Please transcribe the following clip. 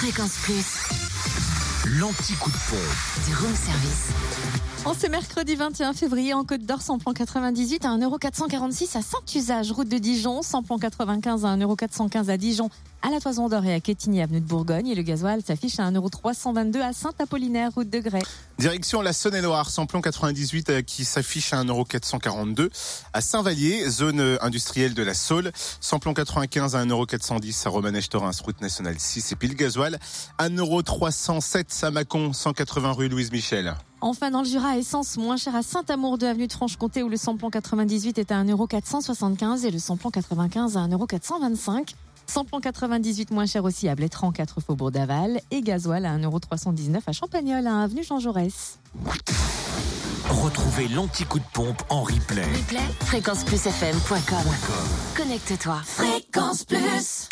Fréquence Plus, L'anti-coup de pompe. du room service. En ce mercredi 21 février, en Côte d'Or, samplon 98 à 1,446€ à Saint-Usage, route de Dijon. Samplon 95 à 1,415€ à Dijon, à la Toison d'Or et à Quetigny, avenue de Bourgogne. Et le gasoil s'affiche à 1,322€ à Saint-Apollinaire, route de Grès. Direction la Saône-et-Loire, samplon 98 euh, qui s'affiche à 1,442€ à Saint-Vallier, zone euh, industrielle de la Saule. Samplon 95 à 1,410€ à Romanèche-Torins, route nationale 6 et puis le gasoil 1,307€ à Mâcon, 180 rue Louise Michel. Enfin, dans le Jura, essence moins cher à Saint-Amour de avenue de Franche-Comté, où le samplon 98 est à 1,475€ et le samplon 95 à 1,425€. Samplon 98 moins cher aussi à Blétran, 4 Faubourg d'Aval. Et gasoil à 1,319€ à Champagnol, à avenue Jean Jaurès. Retrouvez l'anti-coup de pompe en replay. Replay, fréquenceplusfm.com. Connecte-toi. Fréquence Plus.